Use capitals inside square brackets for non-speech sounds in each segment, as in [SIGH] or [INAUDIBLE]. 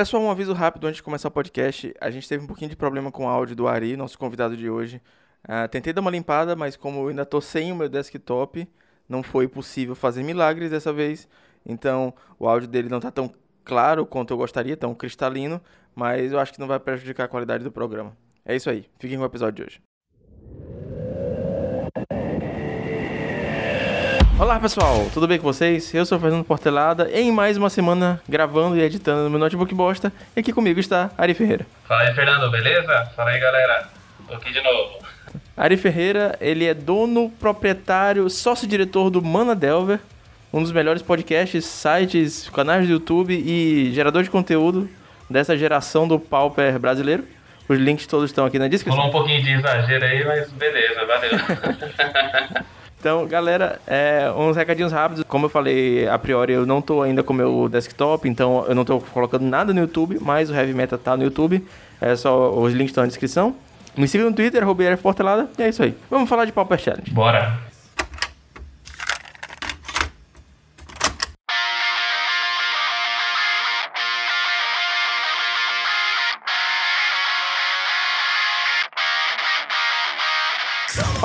Pessoal, um aviso rápido antes de começar o podcast. A gente teve um pouquinho de problema com o áudio do Ari, nosso convidado de hoje. Uh, tentei dar uma limpada, mas como eu ainda tô sem o meu desktop, não foi possível fazer milagres dessa vez. Então, o áudio dele não tá tão claro quanto eu gostaria, tão cristalino, mas eu acho que não vai prejudicar a qualidade do programa. É isso aí. Fiquem com o episódio de hoje. Olá pessoal, tudo bem com vocês? Eu sou o Fernando Portelada em mais uma semana gravando e editando no meu notebook bosta. E aqui comigo está Ari Ferreira. Fala aí, Fernando, beleza? Fala aí, galera. Tô aqui de novo. Ari Ferreira, ele é dono, proprietário, sócio-diretor do Mana Delver, um dos melhores podcasts, sites, canais do YouTube e gerador de conteúdo dessa geração do Pauper brasileiro. Os links todos estão aqui na descrição. Falou um pouquinho de exagero aí, mas beleza, valeu. [LAUGHS] Então, galera, é, uns recadinhos rápidos. Como eu falei, a priori eu não tô ainda com meu desktop, então eu não tô colocando nada no YouTube, mas o Heavy Metal tá no YouTube. É só os links estão na descrição. Me siga no Twitter, Portelada, e é isso aí. Vamos falar de Pauper Challenge. Bora!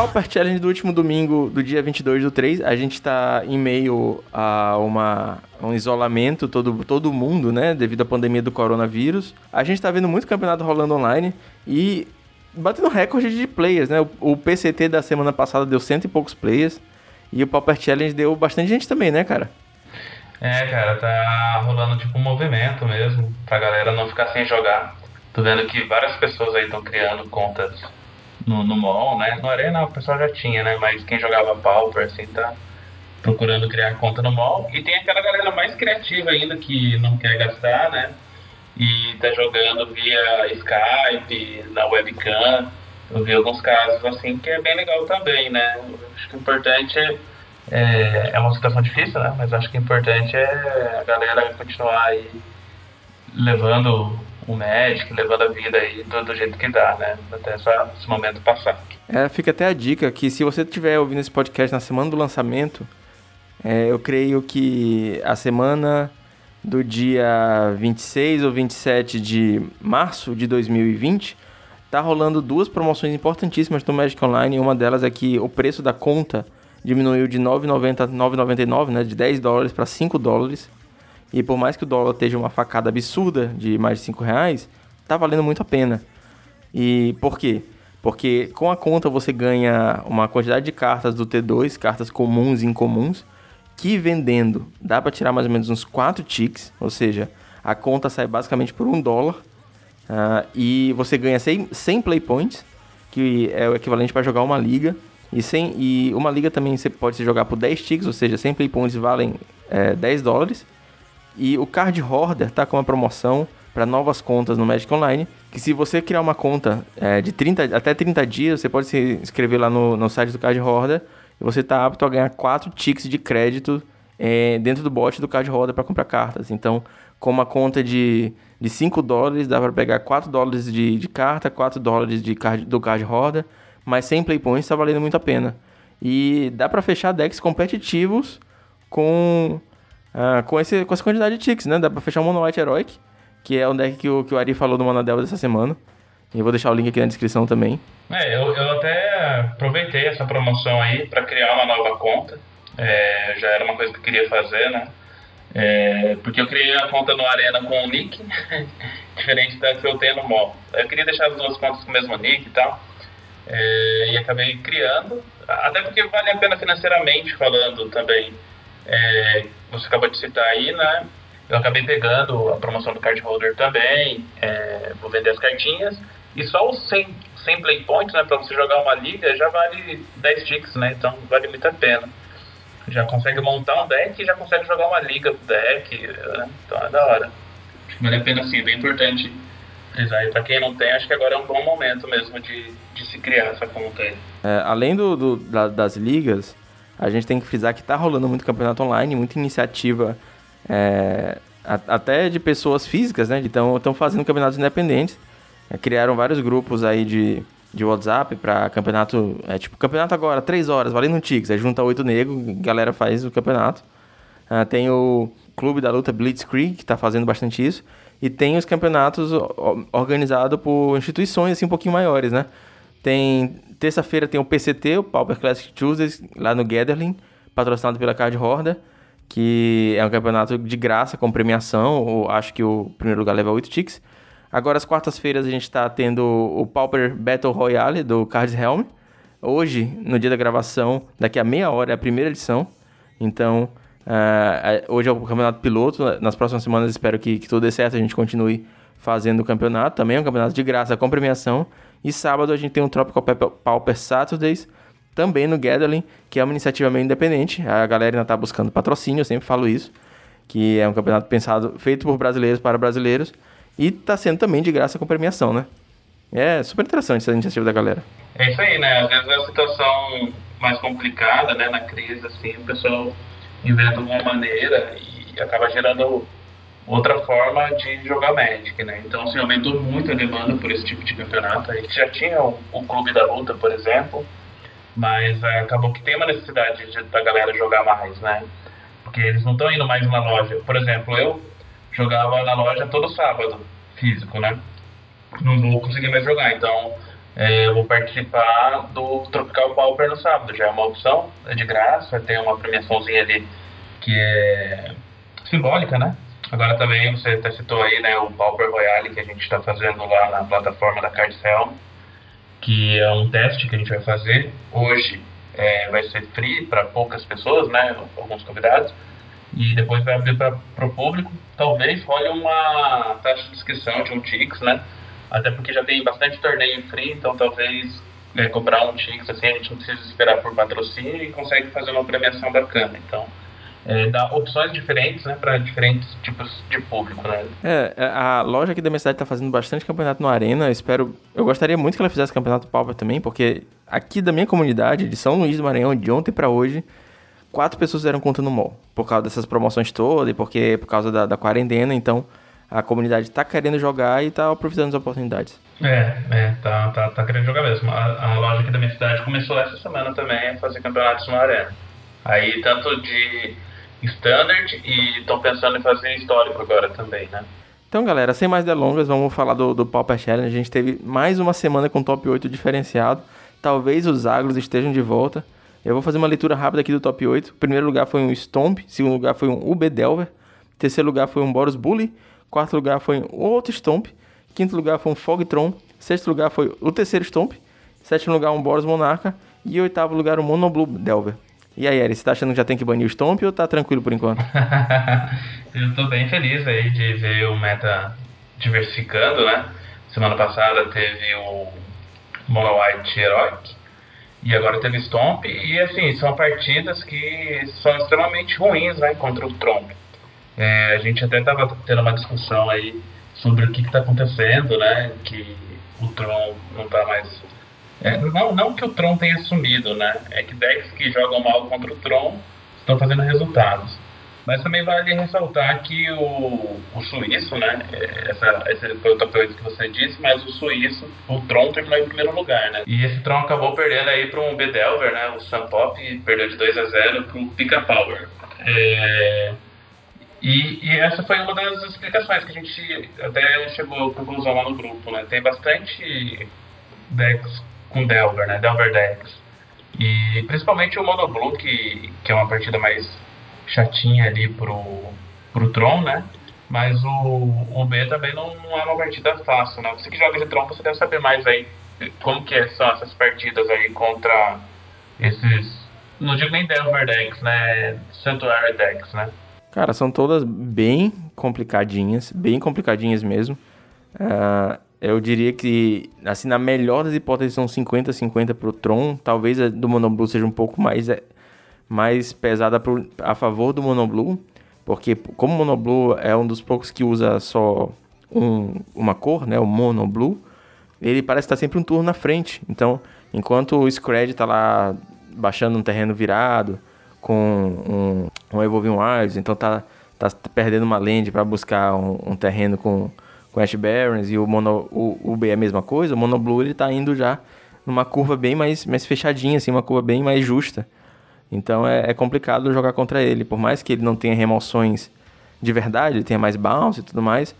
Pauper Challenge do último domingo, do dia 22 do 3, a gente tá em meio a uma, um isolamento, todo, todo mundo, né, devido à pandemia do coronavírus. A gente tá vendo muito campeonato rolando online e batendo recorde de players, né? O, o PCT da semana passada deu cento e poucos players e o Pauper Challenge deu bastante gente também, né, cara? É, cara, tá rolando tipo um movimento mesmo, pra galera não ficar sem jogar. Tô vendo que várias pessoas aí estão criando contas no, no mall, né? No Arena o pessoal já tinha, né? Mas quem jogava Pauper, assim, tá procurando criar conta no mall. E tem aquela galera mais criativa ainda que não quer gastar, né? E tá jogando via Skype, na webcam. Eu vi alguns casos assim que é bem legal também, né? Acho que o importante é, é, é uma situação difícil, né? Mas acho que o importante é a galera continuar aí levando o médico, levando a vida aí do, do jeito que dá, né? Até essa, esse momento passar. É, fica até a dica que se você estiver ouvindo esse podcast na semana do lançamento, é, eu creio que a semana do dia 26 ou 27 de março de 2020 tá rolando duas promoções importantíssimas do Magic Online. Uma delas é que o preço da conta diminuiu de 9,90 9,99, né, de 10 dólares para 5 dólares. E por mais que o dólar esteja uma facada absurda de mais de 5 reais, tá valendo muito a pena. E por quê? Porque com a conta você ganha uma quantidade de cartas do T2, cartas comuns e incomuns, que vendendo dá para tirar mais ou menos uns 4 ticks, ou seja, a conta sai basicamente por um dólar. Uh, e você ganha 100, 100 play points, que é o equivalente para jogar uma liga. E, 100, e uma liga também você pode jogar por 10 ticks, ou seja, 100 play points valem é, 10 dólares. E o Card Hoarder tá com uma promoção para novas contas no Magic Online, que se você criar uma conta é, de 30, até 30 dias, você pode se inscrever lá no, no site do Card Hoarder e você tá apto a ganhar 4 ticks de crédito é, dentro do bot do Card Hoarder para comprar cartas. Então, com uma conta de, de 5 dólares, dá para pegar 4 dólares de, de carta, 4 dólares de card, do Card Hoarder, mas sem play points está valendo muito a pena. E dá para fechar decks competitivos com ah, com, esse, com essa quantidade de ticks, né? Dá pra fechar um Mono White Heroic, que é o deck que o, que o Ari falou do Monadel dessa semana. E eu vou deixar o link aqui na descrição também. É, eu, eu até aproveitei essa promoção aí para criar uma nova conta. É, já era uma coisa que eu queria fazer, né? É, porque eu criei a conta no Arena com o nick, [LAUGHS] diferente da que eu tenho no MOL. Eu queria deixar as duas contas com o mesmo nick e tal. É, e acabei criando, até porque vale a pena financeiramente falando também é, você acabou de citar aí, né? Eu acabei pegando a promoção do card holder também, é, vou vender as cartinhas, e só os 100, 100 play points, né, para você jogar uma liga, já vale 10 ticks, né? Então vale muito a pena. Já consegue montar um deck e já consegue jogar uma liga do deck, né? então é da hora. Acho que vale a pena sim, bem importante frisar. E para quem não tem, acho que agora é um bom momento mesmo de, de se criar essa conta aí. É, além do, do da, das ligas, a gente tem que frisar que está rolando muito campeonato online, muita iniciativa é, a, até de pessoas físicas, né? Então estão fazendo campeonatos independentes. É, criaram vários grupos aí de, de WhatsApp para campeonato. É tipo, campeonato agora, 3 horas, valendo um Tix. Aí junta oito negros, galera faz o campeonato. Uh, tem o Clube da Luta Blitzkrieg, que está fazendo bastante isso. E tem os campeonatos organizados por instituições assim um pouquinho maiores, né? Tem terça-feira tem o PCT, o Pauper Classic Tuesdays, lá no Gatherling, patrocinado pela Card Horda, que é um campeonato de graça com premiação. acho que o primeiro lugar leva 8 ticks. Agora, às quartas-feiras, a gente está tendo o Pauper Battle Royale do Cards Helm. Hoje, no dia da gravação, daqui a meia hora, é a primeira edição. Então, uh, hoje é o campeonato piloto. Nas próximas semanas, espero que, que tudo dê certo. A gente continue fazendo o campeonato. Também é um campeonato de graça com premiação. E sábado, a gente tem o Tropical Pauper Saturdays, também no Gathering, que é uma iniciativa meio independente. A galera ainda está buscando patrocínio, eu sempre falo isso. Que é um campeonato pensado, feito por brasileiros para brasileiros. E está sendo também de graça com premiação, né? É super interessante essa iniciativa da galera. É isso aí, né? Às vezes é uma situação mais complicada, né? Na crise, assim, o pessoal inventa uma maneira e acaba gerando outra forma de jogar Magic, né? Então, assim, aumentou muito a demanda por esse tipo de campeonato. A gente já tinha o, o Clube da Luta, por exemplo, mas é, acabou que tem uma necessidade de, da galera jogar mais, né? Porque eles não estão indo mais na loja. Por exemplo, eu jogava na loja todo sábado, físico, né? Não vou conseguir mais jogar, então é, eu vou participar do Tropical Pauper no sábado. Já é uma opção, é de graça, tem uma premiaçãozinha ali que é simbólica, né? Agora também você até citou aí, né, o Pauper Royale que a gente está fazendo lá na plataforma da Cardcell, que é um teste que a gente vai fazer. Hoje é, vai ser free para poucas pessoas, né, alguns convidados e depois vai abrir para o público. Talvez role uma taxa de inscrição de um Tix, né? Até porque já tem bastante torneio free, então talvez é, cobrar um Tix assim, a gente não precisa esperar por patrocínio e consegue fazer uma premiação bacana. Então, é, dá opções diferentes, né, para diferentes tipos de público, né? É, é, a loja aqui da minha cidade está fazendo bastante campeonato no Arena. Eu espero, eu gostaria muito que ela fizesse campeonato Pauper também, porque aqui da minha comunidade, de São Luís do Maranhão, de ontem para hoje, quatro pessoas fizeram conta no mall. Por causa dessas promoções todas e porque, por causa da, da quarentena. Então, a comunidade está querendo jogar e está aproveitando as oportunidades. É, é, tá, tá, tá querendo jogar mesmo. A, a, loja aqui da minha cidade começou essa semana também a fazer campeonatos no Arena. Aí, tanto de standard e estão pensando em fazer histórico agora também, né? Então, galera, sem mais delongas, vamos falar do, do Pauper Challenge. A gente teve mais uma semana com top 8 diferenciado. Talvez os agros estejam de volta. Eu vou fazer uma leitura rápida aqui do top 8. O primeiro lugar foi um Stomp, segundo lugar foi um UB Delver, terceiro lugar foi um Boros Bully, quarto lugar foi um outro Stomp, quinto lugar foi um Fogtron, sexto lugar foi o terceiro Stomp, sétimo lugar um Boros Monarca e oitavo lugar um Monoblue Delver. E aí, Eri, você tá achando que já tem que banir o Stomp ou tá tranquilo por enquanto? [LAUGHS] eu tô bem feliz aí de ver o meta diversificando, né? Semana passada teve o Mono White Heroic, e agora teve Stomp, e assim, são partidas que são extremamente ruins né, contra o Tromp. É, a gente até estava tendo uma discussão aí sobre o que está acontecendo, né? Que o Tron não está mais. É, não, não que o Tron tenha sumido, né? É que decks que jogam mal contra o Tron estão fazendo resultados. Mas também vale ressaltar que o, o suíço, né? Essa, esse foi o top 8 que você disse, mas o suíço, o Tron terminou em primeiro lugar, né? E esse Tron acabou perdendo aí para um Bedelver, né? O Sun Pop perdeu de 2 a 0 para o Pika Power. É... E, e, essa foi uma das explicações que a gente até chegou à conclusão lá no grupo, né? Tem bastante decks com Delver, né? Delver decks. E principalmente o Mono Blue, que, que é uma partida mais chatinha ali pro, pro Tron, né? Mas o, o B também não, não é uma partida fácil, né? Você que joga de Tron, você deve saber mais aí como que são essas partidas aí contra esses... Não digo nem Delver decks, né? Sanctuary decks, né? Cara, são todas bem complicadinhas, bem complicadinhas mesmo. Uh, eu diria que, assim, na melhor das hipóteses são 50-50 pro Tron. Talvez a do Monoblue seja um pouco mais é, mais pesada pro, a favor do Monoblue, porque como o Monoblue é um dos poucos que usa só um, uma cor, né, o Monoblue, ele parece estar sempre um turno na frente. Então, enquanto o Scred está lá baixando um terreno virado, com um, um Evolving Wilds, então tá, tá perdendo uma land para buscar um, um, terreno com, com Ash Barons, e o, mono, o, o B é a mesma coisa, o Monoblue ele tá indo já numa curva bem mais, mais fechadinha, assim, uma curva bem mais justa. Então é, é, complicado jogar contra ele. Por mais que ele não tenha remoções de verdade, ele tenha mais bounce e tudo mais,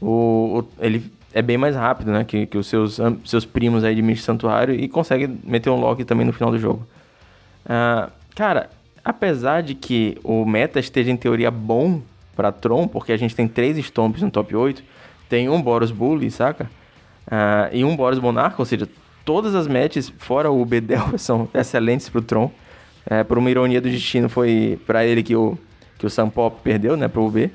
o, o, ele é bem mais rápido, né? Que, que os seus, seus primos aí de Mist Santuário e consegue meter um lock também no final do jogo. Uh, cara, apesar de que o meta esteja em teoria bom para Tron, porque a gente tem três Stomps no top 8, tem um Boros Bully, saca? Uh, e um Boros Monarca, ou seja, todas as matches, fora o Bedel, [LAUGHS] são excelentes pro Tron. É, por uma ironia do destino, foi para ele que o, que o Sam Pop perdeu, né, pro UB.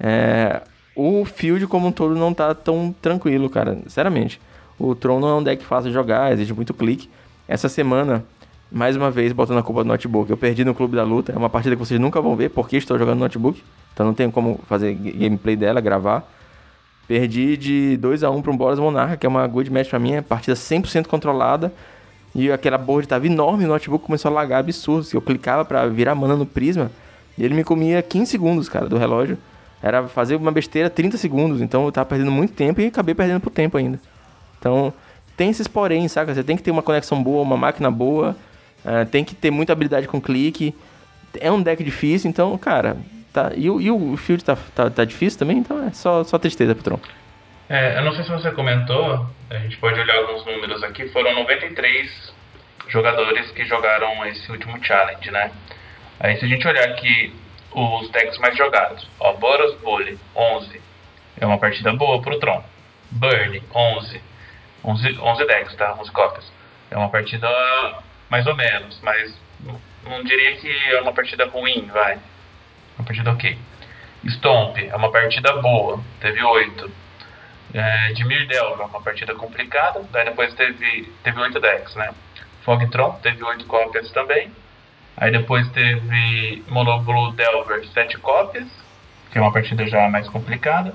É, o field como um todo não tá tão tranquilo, cara, sinceramente. O Tron não é um deck fácil de jogar, exige muito clique. Essa semana, mais uma vez, botando a culpa do notebook, eu perdi no Clube da Luta. É uma partida que vocês nunca vão ver, porque estou jogando no notebook. Então não tenho como fazer gameplay dela, gravar. Perdi de 2 a 1 para um Boros Monarca, que é uma good match para mim, é partida 100% controlada. E aquela board estava enorme, o notebook começou a lagar absurdo. Eu clicava para virar mana no prisma, e ele me comia 15 segundos, cara, do relógio. Era fazer uma besteira 30 segundos, então eu tava perdendo muito tempo e acabei perdendo por tempo ainda. Então, tem esses porém, saca? Você tem que ter uma conexão boa, uma máquina boa, uh, tem que ter muita habilidade com clique. É um deck difícil, então, cara, tá. E, e o field tá, tá, tá, difícil também, então é só, só tristeza pro tronco. É, eu não sei se você comentou, a gente pode olhar alguns números aqui, foram 93 jogadores que jogaram esse último challenge, né? Aí se a gente olhar aqui os decks mais jogados. Ó, Boros Bully, 11. É uma partida boa pro Tron. Burn, 11. 11, 11 decks, tá? 11 cópias. É uma partida mais ou menos, mas não diria que é uma partida ruim, vai. Uma partida ok. Stomp, é uma partida boa, teve 8. É, Dimir Delva, uma partida complicada, daí depois teve, teve 8 decks, né? Fogtron, teve 8 cópias também. Aí depois teve Monoblue Delver 7 cópias, que é uma partida já mais complicada.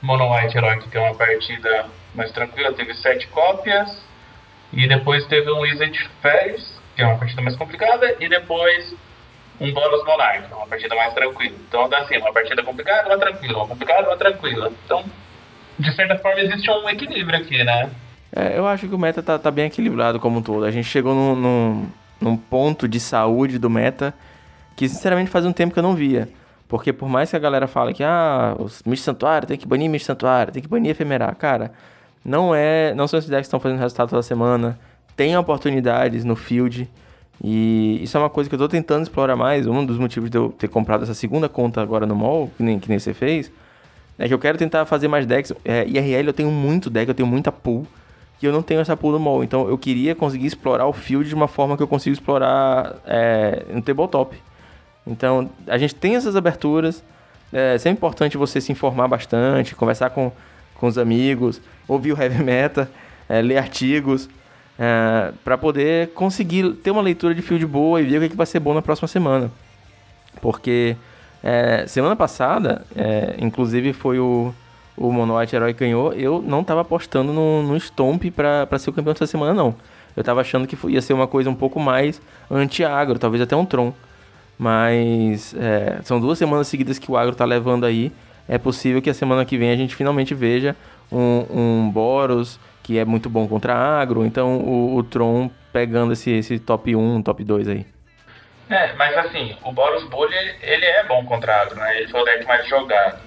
Mono White Heroic, que é uma partida mais tranquila, teve 7 cópias. E depois teve um Wizard Fairies, que é uma partida mais complicada. E depois um Boros Monarch, uma partida mais tranquila. Então assim, uma partida complicada, uma tranquila, uma complicada, uma tranquila. Então, de certa forma, existe um equilíbrio aqui, né? É, eu acho que o meta tá, tá bem equilibrado como um todo. A gente chegou num, num, num ponto de saúde do meta que sinceramente faz um tempo que eu não via. Porque por mais que a galera fale que ah, os Mish Santuário tem que banir Mish Santuário, tem que banir Efemerar, cara, não é, não são esses decks que estão fazendo resultado toda semana. Tem oportunidades no field e isso é uma coisa que eu tô tentando explorar mais. Um dos motivos de eu ter comprado essa segunda conta agora no mall, que nem, que nem você fez, é que eu quero tentar fazer mais decks. É, IRL eu tenho muito deck, eu tenho muita pool que eu não tenho essa pool no mall. Então eu queria conseguir explorar o field de uma forma que eu consigo explorar é, no tabletop. Então a gente tem essas aberturas. É sempre importante você se informar bastante, conversar com, com os amigos, ouvir o heavy metal, é, ler artigos, é, para poder conseguir ter uma leitura de field boa e ver o que, é que vai ser bom na próxima semana. Porque é, semana passada, é, inclusive, foi o, o Mono White Herói ganhou, eu não tava apostando no, no Stomp pra ser o campeão dessa semana, não. Eu tava achando que ia ser uma coisa um pouco mais anti-agro, talvez até um Tron. Mas é, são duas semanas seguidas que o agro tá levando aí. É possível que a semana que vem a gente finalmente veja um, um Boros, que é muito bom contra agro. Então o, o Tron pegando esse, esse top 1, top 2 aí. É, mas assim, o Boros Bully, ele é bom contra agro, né? Ele foi o deck mais jogado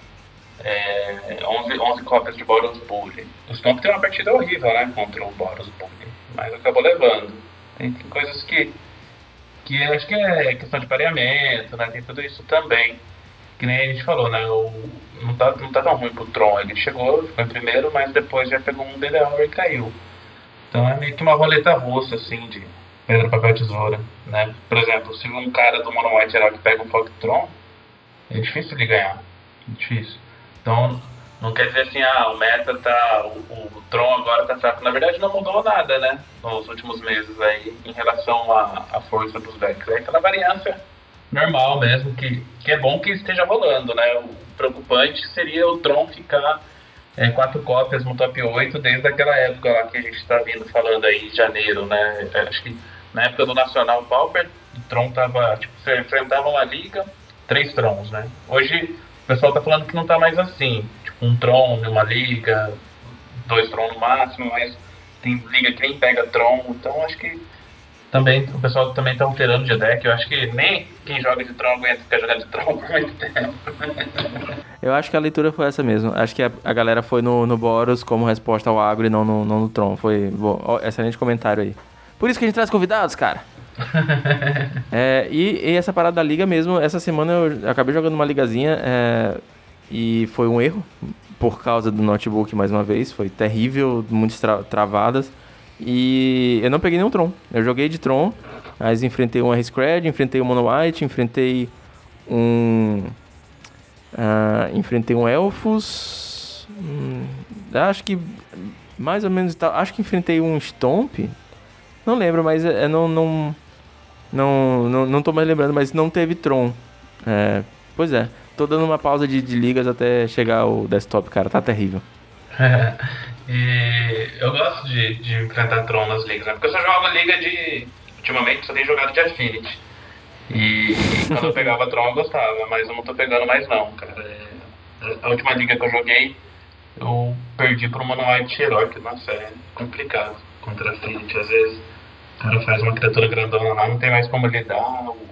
é, 11, 11 cópias de Boros Bully. O Stomp tem uma partida horrível, né, contra o Boros Bully, mas acabou levando. Tem coisas que, que acho que é questão de pareamento, né, tem tudo isso também. Que nem a gente falou, né, o, não, tá, não tá tão ruim pro Tron, ele chegou, ficou em primeiro, mas depois já pegou um DDR e caiu. Então é meio que uma roleta russa, assim, de pedra, papel, tesoura, né. Por exemplo, se um cara do Mono White Herald pega um Fogtron, é difícil de ganhar, é difícil. Então, não quer dizer assim, ah, o meta tá. O, o Tron agora tá fraco. Na verdade, não mudou nada, né? Nos últimos meses aí, em relação à, à força dos decks. É aquela variância normal mesmo, que, que é bom que esteja rolando, né? O preocupante seria o Tron ficar é, quatro cópias no top 8 desde aquela época lá que a gente está vindo falando aí em janeiro, né? É, acho que na época do Nacional Pauper, o Tron tava, tipo, você enfrentava uma liga, três Trons, né? Hoje o pessoal tá falando que não tá mais assim. Tipo, um Tron uma liga, dois Tron no máximo, mas tem liga que nem pega Tron, então acho que Também, o pessoal também tá alterando de deck. Eu acho que nem quem joga de Tron aguenta ficar jogando de Tron por muito tempo. [LAUGHS] Eu acho que a leitura foi essa mesmo. Acho que a, a galera foi no, no Boros como resposta ao agro e não no, não no Tron. Foi bom, excelente comentário aí. Por isso que a gente traz convidados, cara. [LAUGHS] é, e, e, essa parada da liga mesmo, essa semana eu acabei jogando uma ligazinha é, e foi um erro por causa do notebook mais uma vez. Foi terrível, muitas tra travadas. E eu não peguei nenhum Tron. Eu joguei de Tron, mas enfrentei um R-Scred, enfrentei um Mono White, enfrentei um. Uh, enfrentei um Elfos. Hum, acho que. Mais ou menos. Acho que enfrentei um Stomp. Não lembro, mas é, não, não, não, não. Não tô mais lembrando, mas não teve Tron. É, pois é. Tô dando uma pausa de, de ligas até chegar o desktop, cara. Tá terrível. [LAUGHS] E eu gosto de, de enfrentar Tron nas ligas, né? Porque eu só jogo liga de. Ultimamente só tenho jogado de Affinity. E quando eu pegava Tron eu gostava, mas eu não tô pegando mais não, cara. É, a última liga que eu joguei, eu perdi pro Mono White Heroic, nossa, é complicado contra Affinity. Às vezes o cara faz uma criatura grandona lá, não tem mais como lidar, o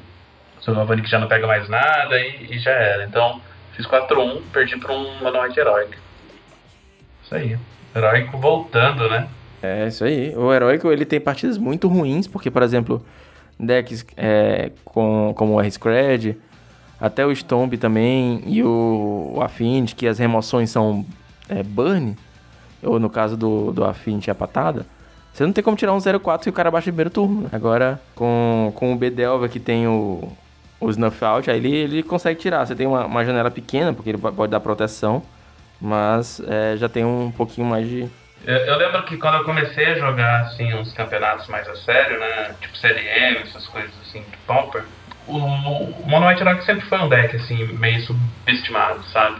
seu Galvanic já não pega mais nada e, e já era. Então, fiz 4-1, perdi pro um Mono White Heroic. Isso aí. Heróico voltando, né? É, isso aí. O Heróico, ele tem partidas muito ruins, porque, por exemplo, decks é, com, como o R-Scred, até o Stomp também, e o, o Affinity, que as remoções são é, burn, ou no caso do, do Affinity, a patada, você não tem como tirar um 0-4 e o cara baixa o primeiro turno. Agora, com, com o B-Delva, que tem o, o Snuff Out, aí ele, ele consegue tirar. Você tem uma, uma janela pequena, porque ele pode dar proteção, mas é, já tem um pouquinho mais de. Eu, eu, lembro que quando eu comecei a jogar assim uns campeonatos mais a sério, né? Tipo CLM, essas coisas assim de o, o Mono Rock sempre foi um deck assim, meio subestimado, sabe?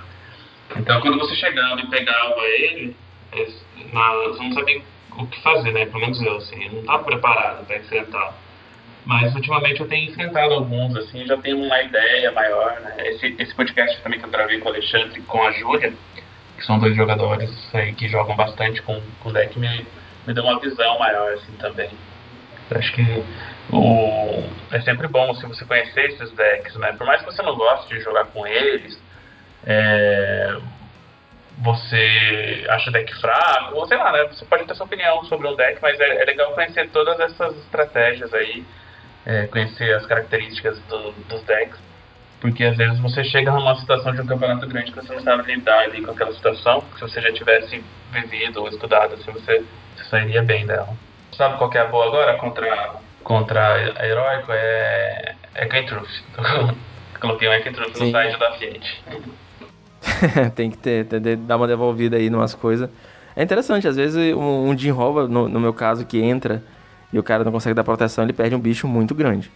Então quando você chegava e pegava ele, não sabia o que fazer, né? Pelo menos eu, assim, eu não estava preparado para enfrentar. Mas ultimamente eu tenho enfrentado alguns, assim, já tenho uma ideia maior, né? Esse, esse podcast também que eu gravei com o Alexandre com a Júlia, que são dois jogadores aí que jogam bastante com o deck, me, me deu uma visão maior assim também. Acho que o, é sempre bom se você conhecer esses decks, né? Por mais que você não goste de jogar com eles, é, você acha deck fraco, ou sei lá, né? Você pode ter sua opinião sobre um deck, mas é, é legal conhecer todas essas estratégias aí, é, conhecer as características do, dos decks porque às vezes você chega numa situação de um campeonato grande que você não sabe lidar ali com aquela situação, que se você já tivesse vivido ou estudado, assim, você, você sairia bem dela. Sabe qual que é a boa agora contra, contra a Heróico? É, é Truth. [LAUGHS] Coloquei um Truth no site da Fiat. [LAUGHS] tem que ter, ter, dar uma devolvida aí numas coisas. É interessante, às vezes um, um Jim no, no meu caso, que entra e o cara não consegue dar proteção, ele perde um bicho muito grande.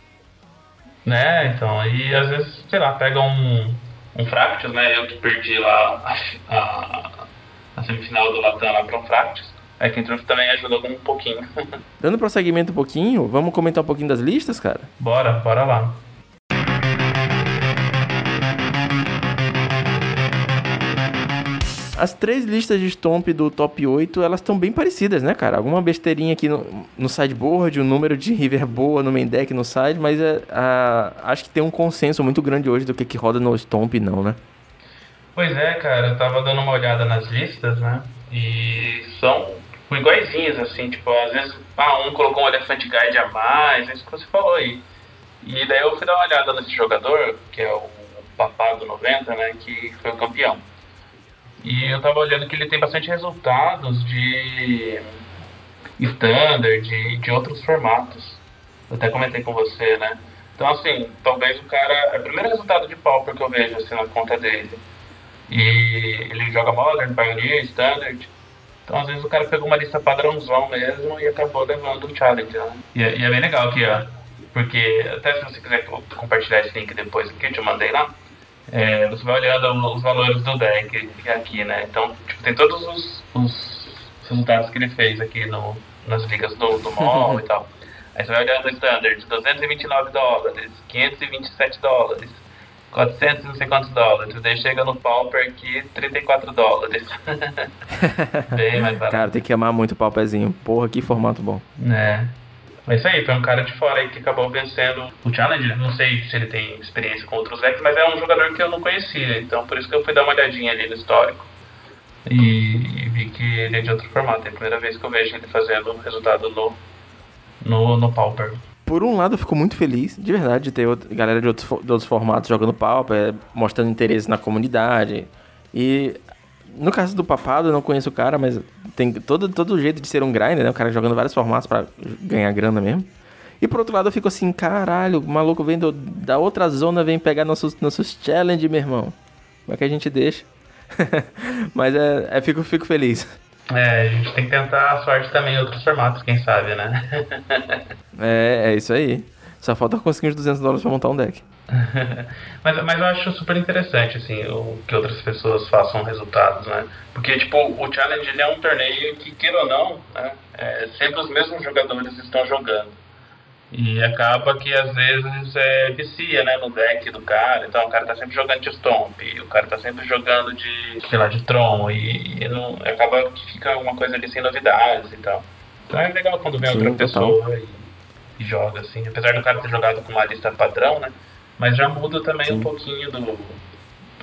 Né, então, aí às vezes, sei lá, pega um, um Fractus, né? Eu que perdi lá a, a, a semifinal do Latam lá para um Fractus. É que Truth também ajudou um pouquinho. [LAUGHS] Dando prosseguimento um pouquinho, vamos comentar um pouquinho das listas, cara? Bora, bora lá. As três listas de Stomp do top 8, elas estão bem parecidas, né, cara? Alguma besteirinha aqui no, no sideboard, o um número de river boa no main deck no side, mas é, a, acho que tem um consenso muito grande hoje do que, que roda no Stomp não, né? Pois é, cara, eu tava dando uma olhada nas listas, né? E são iguaizinhas, assim, tipo, às vezes, ah, um colocou um elefante guide a mais, é isso que você falou aí. E daí eu fui dar uma olhada nesse jogador, que é o Papado 90, né, que foi o campeão. E eu tava olhando que ele tem bastante resultados de standard, de, de outros formatos. Eu até comentei com você, né? Então, assim, talvez o cara. É o primeiro resultado de pauper que eu vejo assim, na conta dele. E ele joga Modern, Pioneer, Standard. Então, às vezes, o cara pegou uma lista padrãozão mesmo e acabou levando um challenge, né? E, é, e é bem legal aqui, ó. Porque, até se você quiser compartilhar esse link depois aqui, eu te mandei lá é, você vai olhando os valores do deck aqui, né? Então, tipo, tem todos os, os, resultados que ele fez aqui no, nas ligas do, do mall e [LAUGHS] tal. Aí você vai olhando o standard, 229 dólares, 527 dólares, 400 não sei quantos dólares. Daí chega no Pauper aqui, 34 dólares. [LAUGHS] Bem mais barato. Cara, tem que amar muito o Pauperzinho. Porra, que formato bom. É. É isso aí, foi um cara de fora aí que acabou vencendo o Challenge. Não sei se ele tem experiência com outros decks, mas é um jogador que eu não conhecia. Então por isso que eu fui dar uma olhadinha ali no histórico. E, e vi que ele é de outro formato. É a primeira vez que eu vejo ele fazendo resultado no, no, no Pauper. Por um lado, eu fico muito feliz, de verdade, de ter galera de outros, de outros formatos jogando Pauper, mostrando interesse na comunidade. E no caso do Papado, eu não conheço o cara, mas tem todo, todo jeito de ser um grinder, né? O cara jogando vários formatos para ganhar grana mesmo. E por outro lado, eu fico assim, caralho, o maluco vem do, da outra zona, vem pegar nossos, nossos challenge, meu irmão. Como é que a gente deixa? [LAUGHS] mas é, é fico, fico feliz. É, a gente tem que tentar a sorte também em outros formatos, quem sabe, né? [LAUGHS] é, é isso aí. Só falta conseguir uns 200 dólares pra montar um deck. [LAUGHS] mas, mas eu acho super interessante, assim, o, que outras pessoas façam resultados, né? Porque, tipo, o Challenge ele é um torneio que, queira ou não, né, é, sempre os mesmos jogadores estão jogando. E acaba que às vezes é, vicia, né, no deck do cara. Então o cara tá sempre jogando de Stomp, o cara tá sempre jogando de, sei lá, de Tron. E, e não, acaba que fica uma coisa ali sem novidades e tal. Então é legal quando vem Sim, outra pessoa e, e, joga, assim. Apesar do cara ter jogado com uma lista padrão, né? Mas já muda também Sim. um pouquinho do,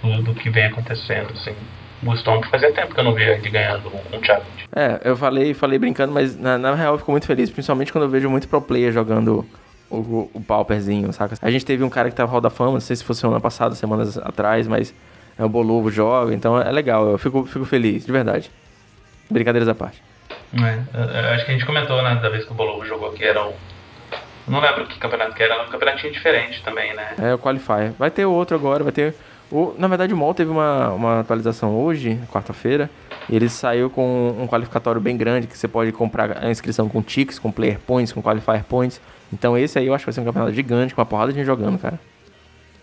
do, do, que vem acontecendo, assim. O Stomp fazia tempo que eu não via ele ganhando um challenge. É, eu falei, falei brincando, mas na, na real eu fico muito feliz, principalmente quando eu vejo muito pro player jogando o, o, Pauperzinho, saca? A gente teve um cara que tava Hall da Fama, não sei se foi semana passada, semanas atrás, mas é o Bolovo joga, então é legal, eu fico, fico feliz, de verdade. Brincadeiras à parte. É, acho que a gente comentou, né, da vez que o Bolovo jogou que era um. Não lembro que campeonato que era, era um campeonatinho diferente também, né? É, o Qualifier. Vai ter outro agora, vai ter o, na verdade, o MOL teve uma, uma atualização hoje, quarta-feira, e ele saiu com um qualificatório bem grande, que você pode comprar a inscrição com ticks, com player points, com qualifier points. Então esse aí eu acho que vai ser um campeonato gigante, com uma porrada de gente jogando, cara.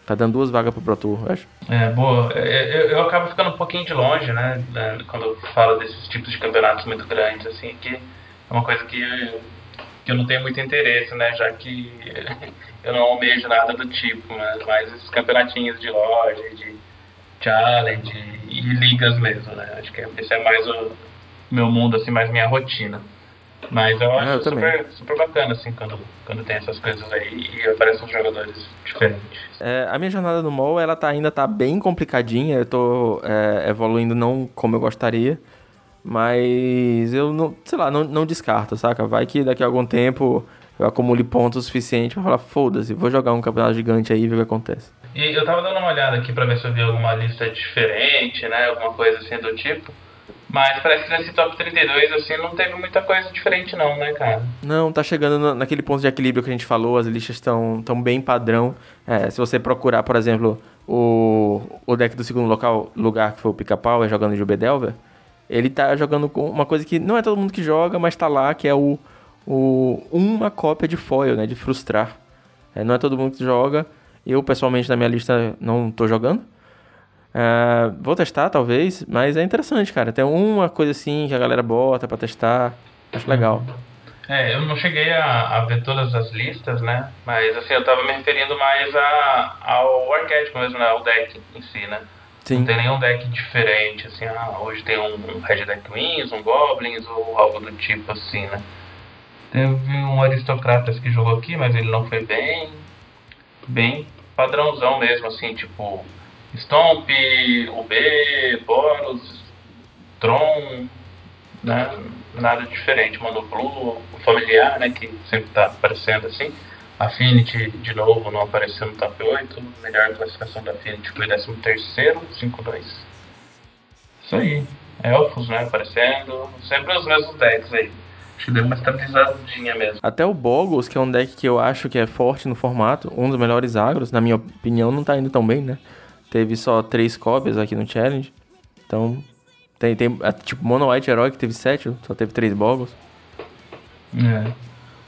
Tá dando duas vagas pro Pro Tour, eu acho. É, boa. Eu, eu acabo ficando um pouquinho de longe, né, quando eu falo desses tipos de campeonatos muito grandes, assim, que é uma coisa que que eu não tenho muito interesse, né? Já que eu não almejo nada do tipo, mas mais esses campeonatinhos de loja, de challenge e ligas mesmo, né? Acho que esse é mais o meu mundo, assim, mais minha rotina. Mas eu acho ah, eu super, super bacana, assim, quando, quando tem essas coisas aí e aparecem jogadores diferentes. É, a minha jornada no mall, ela tá, ainda tá bem complicadinha, eu tô é, evoluindo não como eu gostaria. Mas eu não, sei lá, não, não descarto, saca? Vai que daqui a algum tempo eu acumule pontos suficientes pra falar, foda-se, vou jogar um campeonato gigante aí e ver o que acontece. E eu tava dando uma olhada aqui pra ver se eu vi alguma lista diferente, né? Alguma coisa assim do tipo. Mas parece que nesse top 32, assim, não teve muita coisa diferente não, né, cara? Não, tá chegando naquele ponto de equilíbrio que a gente falou, as listas estão tão bem padrão. É, se você procurar, por exemplo, o, o deck do segundo local, lugar, que foi o Pica-Pau, é jogando de Ubedelver, ele tá jogando com uma coisa que não é todo mundo que joga, mas tá lá, que é o, o uma cópia de foil, né? De frustrar. É, não é todo mundo que joga. Eu, pessoalmente, na minha lista, não tô jogando. É, vou testar, talvez, mas é interessante, cara. Tem uma coisa assim que a galera bota para testar. Acho legal. É, eu não cheguei a, a, ver todas as listas, né? Mas assim, eu tava me referindo mais a, ao arquétipo mesmo, né? Ao deck em si, né? Sim. Não tem nenhum deck diferente, assim, ah, hoje tem um, Red Deck Wings, um Goblins ou algo do tipo assim, né? Teve um Aristocratas que jogou aqui, mas ele não foi bem. Bem padrãozão mesmo, assim, tipo Stomp, UB, Boros, Tron, né? Nada diferente. Mandou Blue, o familiar, né? Que sempre tá aparecendo assim. Affinity, de novo, não apareceu no top 8. Melhor classificação da Affinity foi 13 5-2. Isso aí. Elfos, né, aparecendo. Sempre os mesmos decks aí. Acho que deu uma estabilizadinha mesmo. Até o Boggles, que é um deck que eu acho que é forte no formato, um dos melhores agros, na minha opinião, não tá indo tão bem, né? Teve só três cópias aqui no Challenge. Então, tem, tem é, tipo, Mono White Herói que teve sete, só teve três Boggles. É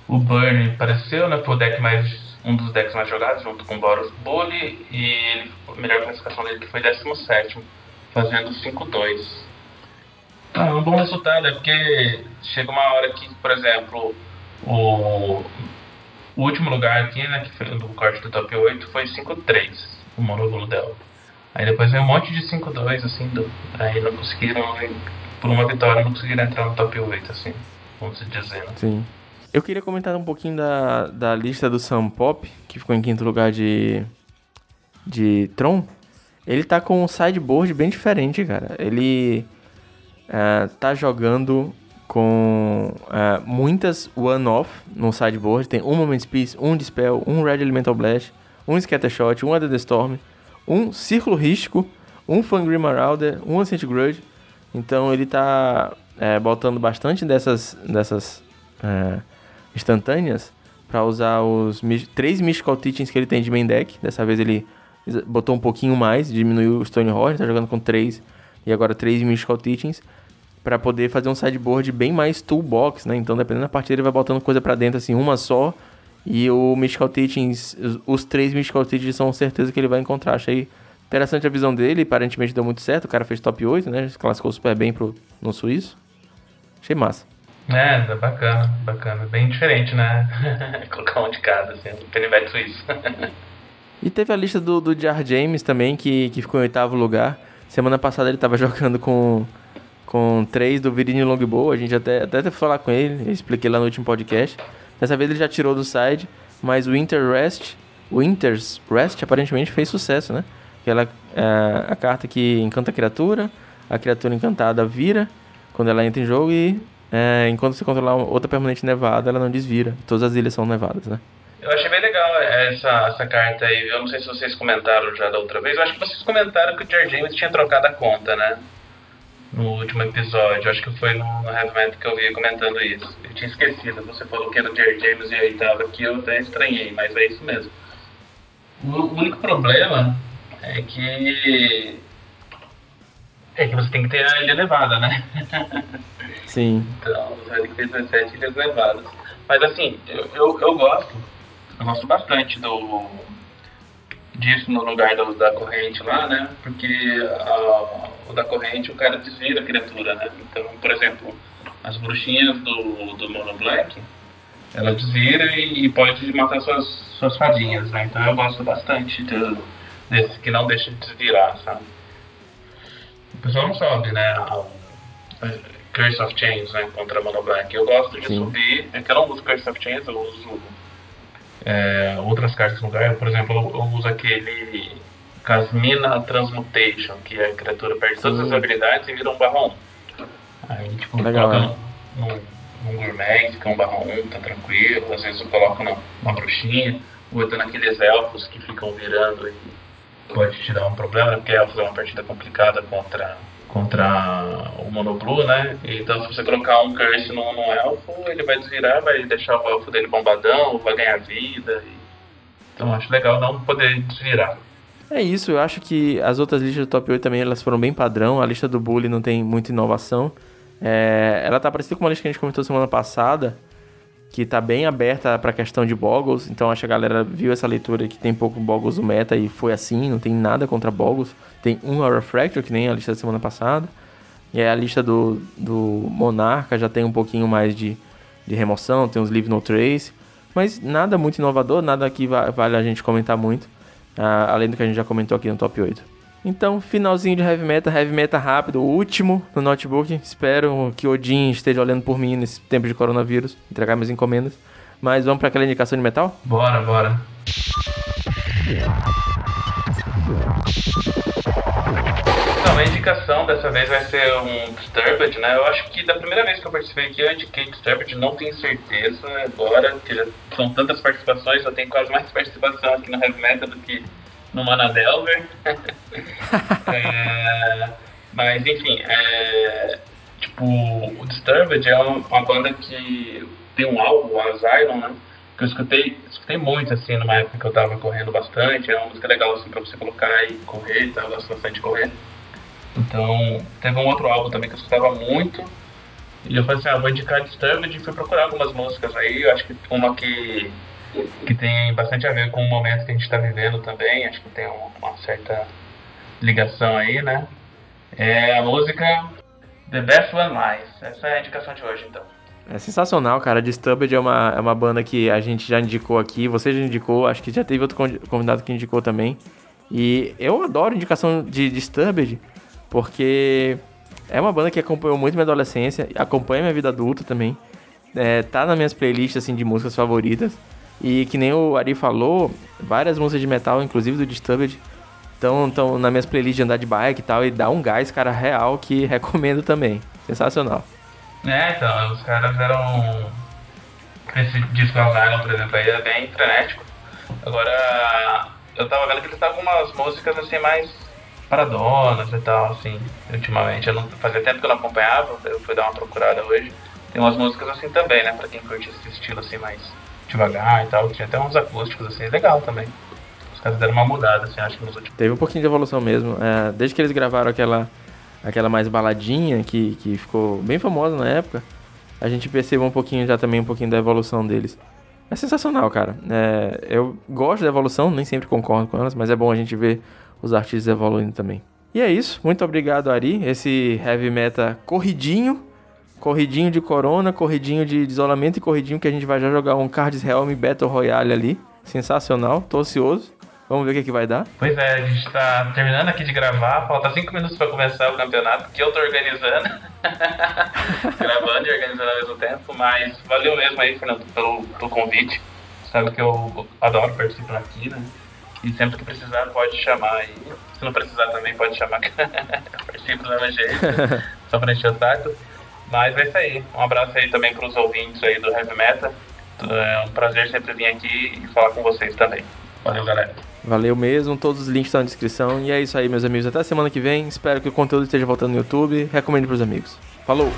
o Burn apareceu, né? Foi o deck mais. um dos decks mais jogados, junto com o Boros Bully, e ele, a melhor classificação dele foi 17, fazendo 5-2. Ah, um bom resultado é porque chega uma hora que, por exemplo, o, o último lugar aqui, né, que foi do corte do top 8, foi 5-3, o monóbulo dela. Aí depois veio um monte de 5-2, assim, do, aí não conseguiram, por uma vitória, não conseguiram entrar no top 8, assim, vamos dizer. Né? Sim. Eu queria comentar um pouquinho da, da lista do Sam Pop, que ficou em quinto lugar de, de Tron. Ele tá com um sideboard bem diferente, cara. Ele uh, tá jogando com uh, muitas one-off no sideboard. Tem um Moment Peace, um Dispel, um Red Elemental Blast, um Scattershot, um the Storm, um Círculo Rístico, um Fangry Marauder, um Ancient Grudge. Então ele tá é, botando bastante dessas, dessas instantâneas para usar os três Mystical Teachings que ele tem de main deck. Dessa vez ele botou um pouquinho mais, diminuiu o Stonehorn, tá jogando com três e agora três Mystical Teachings para poder fazer um sideboard bem mais toolbox, né? Então, dependendo da partida, ele vai botando coisa para dentro assim, uma só. E o Mystical Teachings, os, três Mystical Teachings são certeza que ele vai encontrar. Achei interessante a visão dele, aparentemente deu muito certo. O cara fez top 8, né? Classificou super bem pro, no suíço. Achei massa. É, bacana, bacana. Bem diferente, né? [LAUGHS] Colocar um de cada, assim, canivete suíço. [LAUGHS] e teve a lista do, do Jar James também, que, que ficou em oitavo lugar. Semana passada ele tava [LAUGHS] jogando com, com três do Virini Longbow. A gente até, até teve falar com ele, eu expliquei lá no último podcast. Dessa vez ele já tirou do side, mas o Winter Rest, Winter's Rest aparentemente fez sucesso, né? Ela é a carta que encanta a criatura, a criatura encantada vira quando ela entra em jogo e é, enquanto você controlar outra permanente nevada, ela não desvira. Todas as ilhas são nevadas, né? Eu achei bem legal essa, essa carta aí. Eu não sei se vocês comentaram já da outra vez. Eu acho que vocês comentaram que o George James tinha trocado a conta, né? No último episódio. Eu acho que foi no, no que eu vi comentando isso. Eu tinha esquecido. Você falou que era o George James e aí tava aqui. Eu até estranhei, mas é isso mesmo. O único problema é que é que você tem que ter a ilha nevada, né? [LAUGHS] Sim. então, que ter 17 ilhas nevadas. Mas assim, eu, eu, eu gosto, eu gosto bastante do disso no lugar do, da corrente lá, né? Porque a, o da corrente o cara desvira a criatura, né? Então, por exemplo, as bruxinhas do, do Mono Black, ela desvira e, e pode matar suas, suas fadinhas, né? Então eu gosto bastante de, desse que não deixa de desvirar, sabe? o pessoal não sabe, né? A, a Curse of Chains, né? Contra Mono Black. Eu gosto de Sim. subir. É que eu não uso Curse of Chains, eu uso é, outras cartas no lugar. Por exemplo, eu, eu uso aquele Casmina Transmutation, que a criatura perde todas as habilidades e vira um barrão. Aí, tipo, Legal, coloca num, num, num gourmet, é um barrão 1, tá tranquilo. Às vezes eu coloco numa bruxinha, ou então naqueles elfos que ficam virando e pode te dar um problema, porque Elfos é uma partida complicada contra, contra o Monoblue, né? Então se você colocar um Curse no, no Elfo, ele vai desvirar, vai deixar o Elfo dele bombadão, vai ganhar vida. E... Então acho legal não poder desvirar. É isso, eu acho que as outras listas do top 8 também elas foram bem padrão. A lista do Bully não tem muita inovação. É, ela tá parecida com uma lista que a gente comentou semana passada, que tá bem aberta para a questão de Boggles, então acho que a galera viu essa leitura que tem pouco Boggles no meta e foi assim, não tem nada contra Boggles. Tem um Aura Fracture, que nem a lista da semana passada. E aí a lista do, do Monarca já tem um pouquinho mais de, de remoção, tem uns Leave No Trace. Mas nada muito inovador, nada que vale a gente comentar muito, uh, além do que a gente já comentou aqui no top 8. Então, finalzinho de Heavy Metal, Heavy Metal rápido, o último no notebook. Espero que Odin esteja olhando por mim nesse tempo de coronavírus, entregar minhas encomendas. Mas vamos para aquela indicação de metal? Bora, bora. Então, a indicação dessa vez vai ser um Disturbed, né? Eu acho que da primeira vez que eu participei aqui eu indiquei Disturbed, não tenho certeza agora, que já são tantas participações, eu tenho quase mais participação aqui no Heavy Metal do que no Manadelver. [LAUGHS] é, mas enfim, é, tipo, o Disturbed é uma, banda que tem um álbum, o Asylum, né? Que eu escutei, escutei muito assim numa época que eu tava correndo bastante, é uma música legal assim pra você colocar e correr e tal, eu gosto bastante de correr. Então, teve um outro álbum também que eu escutava muito. E eu falei assim, ah, vou indicar Disturbed e fui procurar algumas músicas aí. Eu acho que uma que que tem bastante a ver com o momento que a gente está vivendo também, acho que tem uma certa ligação aí, né? É a música The Best One Lies. Essa é a indicação de hoje, então. É sensacional, cara. Disturbed é uma, é uma banda que a gente já indicou aqui, você já indicou, acho que já teve outro convidado que indicou também. E eu adoro indicação de Disturbed, porque é uma banda que acompanhou muito minha adolescência, acompanha minha vida adulta também. é, tá nas minhas playlists assim, de músicas favoritas. E que nem o Ari falou, várias músicas de metal, inclusive do Disturbed, estão tão nas minhas playlists de andar de bike e tal, e dá um gás, cara, real, que [LAUGHS] recomendo também. Sensacional. É, então, os caras eram. Esse disco Algarve, por exemplo, aí é bem frenético. Agora, eu tava vendo que eles estavam com umas músicas assim mais paradonas e tal, assim, ultimamente. Eu não, fazia tempo que eu não acompanhava, eu fui dar uma procurada hoje. Tem umas músicas assim também, né, pra quem curte esse estilo assim mais devagar e tal. Tinha até uns acústicos assim, legal também. Os caras deram uma mudada, assim, acho que nos últimos. Teve um pouquinho de evolução mesmo. É, desde que eles gravaram aquela, aquela mais baladinha, que, que ficou bem famosa na época, a gente percebeu um pouquinho já também, um pouquinho da evolução deles. É sensacional, cara. É, eu gosto da evolução, nem sempre concordo com elas, mas é bom a gente ver os artistas evoluindo também. E é isso. Muito obrigado, Ari. Esse heavy metal corridinho. Corridinho de corona, corridinho de isolamento e corridinho que a gente vai já jogar um Cards Helm Battle Royale ali. Sensacional. Tô ansioso. Vamos ver o que, que vai dar. Pois é, a gente tá terminando aqui de gravar, falta 5 minutos para começar o campeonato, que eu tô organizando. [LAUGHS] Gravando e organizando ao mesmo tempo, mas valeu mesmo aí, Fernando, pelo, pelo convite. Sabe que eu adoro participar aqui, né? E sempre que precisar pode chamar aí. Se não precisar também pode chamar, [LAUGHS] participo do mesmo jeito, [LAUGHS] só pra encher o saco. Mas é isso aí. Um abraço aí também pros ouvintes aí do Heavy Metal. É um prazer sempre vir aqui e falar com vocês também. Valeu, galera. Valeu mesmo, todos os links estão na descrição. E é isso aí, meus amigos. Até semana que vem. Espero que o conteúdo esteja voltando no YouTube. Recomendo pros amigos. Falou!